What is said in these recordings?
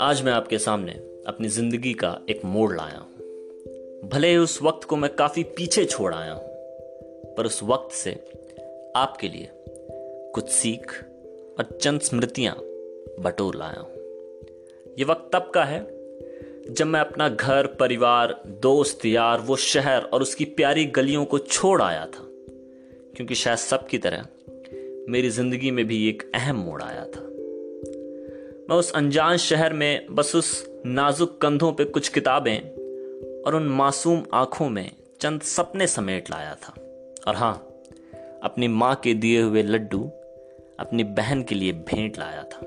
आज मैं आपके सामने अपनी ज़िंदगी का एक मोड़ लाया हूँ। भले ही उस वक्त को मैं काफ़ी पीछे छोड़ आया हूँ, पर उस वक्त से आपके लिए कुछ सीख और चंद स्मृतियाँ बटोर लाया हूँ। ये वक्त तब का है जब मैं अपना घर, परिवार, दोस्त, यार, वो शहर और उसकी प्यारी गलियों को छोड़ आया था, क्योंकि शायद सबकी तरह मेरी ज़िंदगी में भी एक अहम मोड़ आया था। मैं उस अनजान शहर में, बस उस नाजुक कंधों पे कुछ किताबें और उन मासूम आँखों में चंद सपने समेट लाया था। और हाँ अपनी माँ के दिए हुए लड्डू अपनी बहन के लिए भेंट लाया था।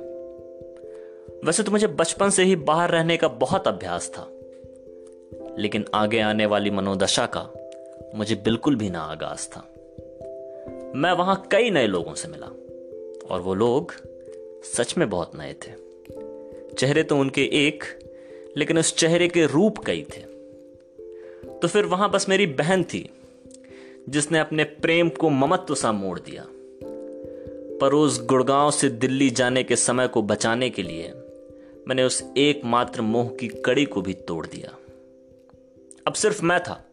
वैसे तो मुझे बचपन से ही बाहर रहने का बहुत अभ्यास था, लेकिन आगे आने वाली मनोदशा का मुझे बिल्कुल भी ना आगाज़ था। मैं वहाँ कई नए लोगों से मिला, और वो लोग सच में बहुत नए थे। चेहरे तो उनके एक, लेकिन उस चेहरे के रूप कई थे। तो फिर वहाँ बस मेरी बहन थी, जिसने अपने प्रेम को ममत्व सा मोड़ दिया। पर उस गुड़गांव से दिल्ली जाने के समय को बचाने के लिए मैंने उस एकमात्र मोह की कड़ी को भी तोड़ दिया। अब सिर्फ़ मैं था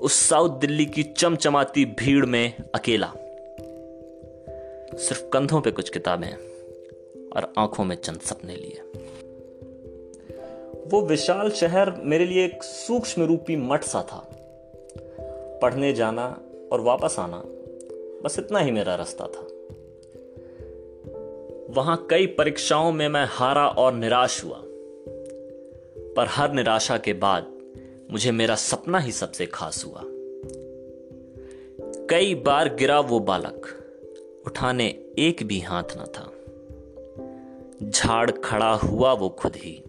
उस साउथ दिल्ली की चमचमाती भीड़ में अकेला। सिर्फ़ कंधों पे कुछ किताबें और आँखों में चंद सपने लिए। वो विशाल शहर मेरे लिए एक सूक्ष्म रूपी मठ सा था। पढ़ने जाना और वापस आना बस इतना ही मेरा रास्ता था। वहाँ कई परीक्षाओं में मैं हारा और निराश हुआ। पर हर निराशा के बाद मुझे मेरा सपना ही सबसे खास हुआ। कई बार गिरा वो बालक, उठाने एक भी हाथ न था। झाड़ खड़ा हुआ वो खुद ही,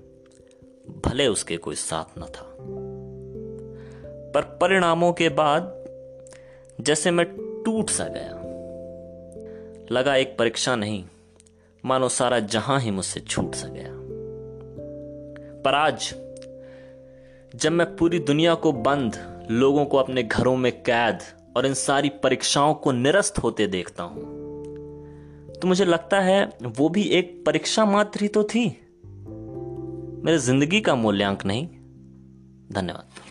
भले उसके कोई साथ न था। पर परिणामों के बाद, जैसे मैं टूट सा गया। लगा एक परीक्षा नहीं, मानो सारा जहाँ ही मुझसे छूट सा गया। पर आज जब मैं पूरी दुनिया को बंद, लोगों को अपने घरों में कैद और इन सारी परीक्षाओं को निरस्त होते देखता हूँ तो मुझे लगता है वो भी एक परीक्षा मात्र ही तो थी। मेरे ज़िंदगी का मूल्यांक नहीं। धन्यवाद।